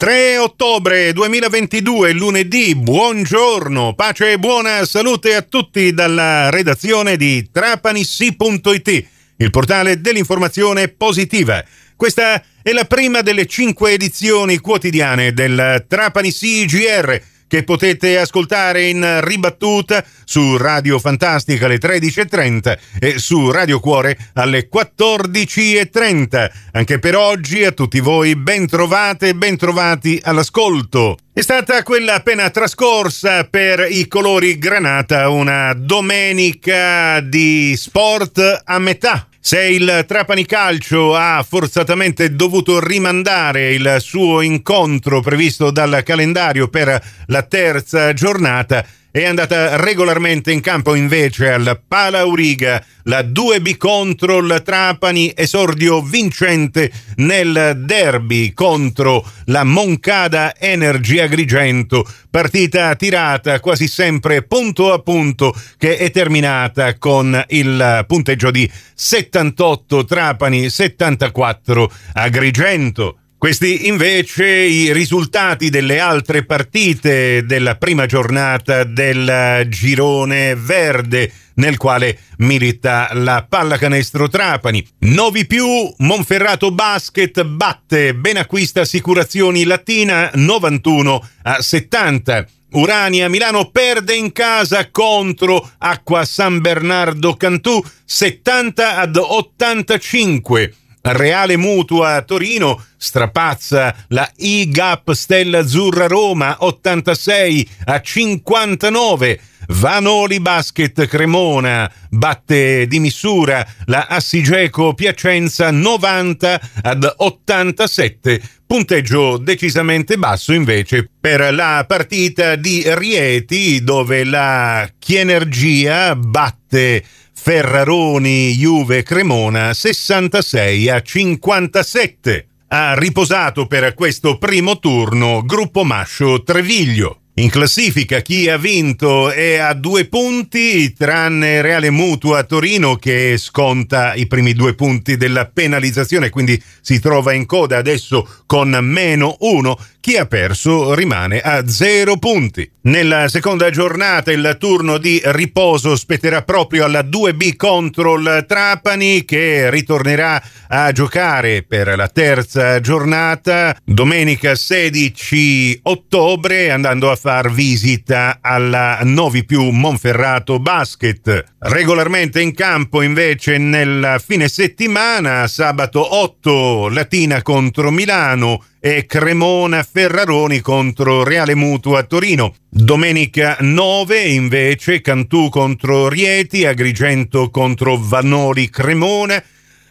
3 ottobre 2022, lunedì, buongiorno, pace e buona salute a tutti dalla redazione di trapanissi.it, il portale dell'informazione positiva. Questa è la prima delle cinque edizioni quotidiane del Trapani CGR che potete ascoltare in ribattuta su Radio Fantastica alle 13.30 e su Radio Cuore alle 14.30. Anche per oggi a tutti voi ben trovate e ben trovati all'ascolto. È stata quella appena trascorsa per i colori granata una domenica di sport a metà se il Trapani Calcio ha forzatamente dovuto rimandare il suo incontro previsto dal calendario per la terza giornata, è andata regolarmente in campo invece al Palauriga, la 2B contro il Trapani, esordio vincente nel derby contro la Moncada Energy Agrigento, partita tirata quasi sempre punto a punto che è terminata con il punteggio di 78 Trapani, 74 Agrigento. Questi invece i risultati delle altre partite della prima giornata del girone verde nel quale milita la pallacanestro Trapani. Novi più, Monferrato Basket batte Benacquista Assicurazioni Latina 91 a 70. Urania Milano perde in casa contro Acqua San Bernardo Cantù 70 ad 85. Reale Mutua Torino strapazza la IGAP Stella Azzurra Roma 86 a 59. Vanoli Basket Cremona batte di misura la Assigeco Piacenza 90 ad 87. Punteggio decisamente basso invece per la partita di Rieti dove la Chienergia batte Ferraroni Juve Cremona 66 a 57. Ha riposato per questo primo turno Gruppo Mascio Treviglio. In classifica chi ha vinto è a due punti, tranne Reale Mutua Torino che sconta i primi due punti della penalizzazione, quindi si trova in coda adesso con meno uno. Chi ha perso rimane a zero punti. Nella seconda giornata il turno di riposo spetterà proprio alla 2B contro il Trapani che ritornerà a giocare per la terza giornata domenica 16 ottobre andando a far visita alla Novi più Monferrato Basket. Regolarmente in campo invece nel fine settimana sabato 8 Latina contro Milano e Cremona Ferraroni contro Reale Mutua Torino. Domenica 9 invece Cantù contro Rieti, Agrigento contro Vanori Cremona,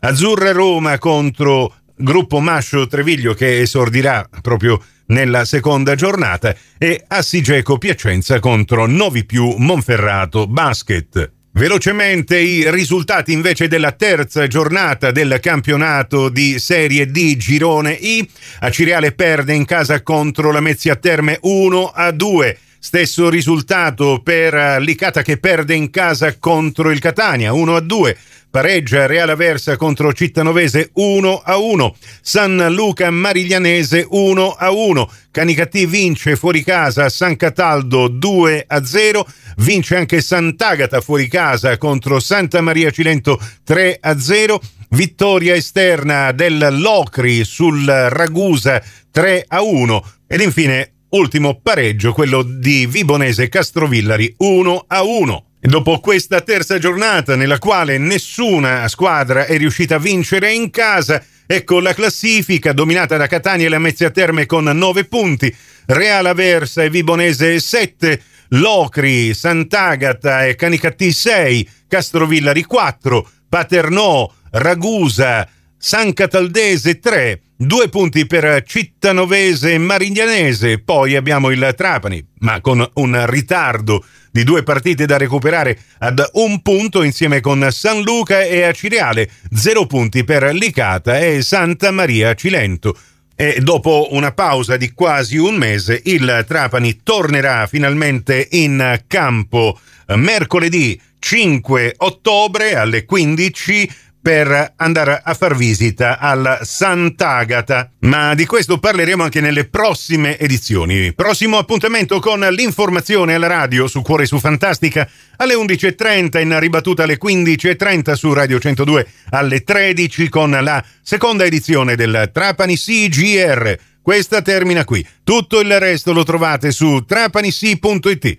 Azzurra Roma contro Gruppo Mascio Treviglio che esordirà proprio nella seconda giornata e Assigeco Piacenza contro Novi più Monferrato Basket. Velocemente i risultati invece della terza giornata del campionato di Serie D Girone I. Aciriale perde in casa contro la Mezzia Terme 1 a 2. Stesso risultato per Licata che perde in casa contro il Catania 1 a 2 pareggia Reale Aversa contro Cittanovese 1 a 1, San Luca Mariglianese 1 a 1, Canicati vince fuori casa San Cataldo 2 a 0, vince anche Sant'Agata fuori casa contro Santa Maria Cilento 3 a 0, vittoria esterna del Locri sul Ragusa 3 a 1 ed infine ultimo pareggio quello di Vibonese Castrovillari 1 a 1. Dopo questa terza giornata nella quale nessuna squadra è riuscita a vincere in casa, ecco la classifica dominata da Catania e la Mezzia Terme con 9 punti, Real Aversa e Vibonese 7, Locri, Sant'Agata e Canicatti 6, Castrovillari 4, Paternò, Ragusa, San Cataldese 3, due punti per Cittanovese e Marignanese, poi abbiamo il Trapani, ma con un ritardo di due partite da recuperare ad un punto insieme con San Luca e Acireale, zero punti per Licata e Santa Maria Cilento. E dopo una pausa di quasi un mese, il Trapani tornerà finalmente in campo mercoledì 5 ottobre alle 15 per andare a far visita al Sant'Agata. Ma di questo parleremo anche nelle prossime edizioni. Prossimo appuntamento con l'informazione alla radio su Cuore su Fantastica alle 11.30, in ribattuta alle 15.30 su Radio 102 alle 13 con la seconda edizione del Trapani CGR. Questa termina qui. Tutto il resto lo trovate su trapanisi.it.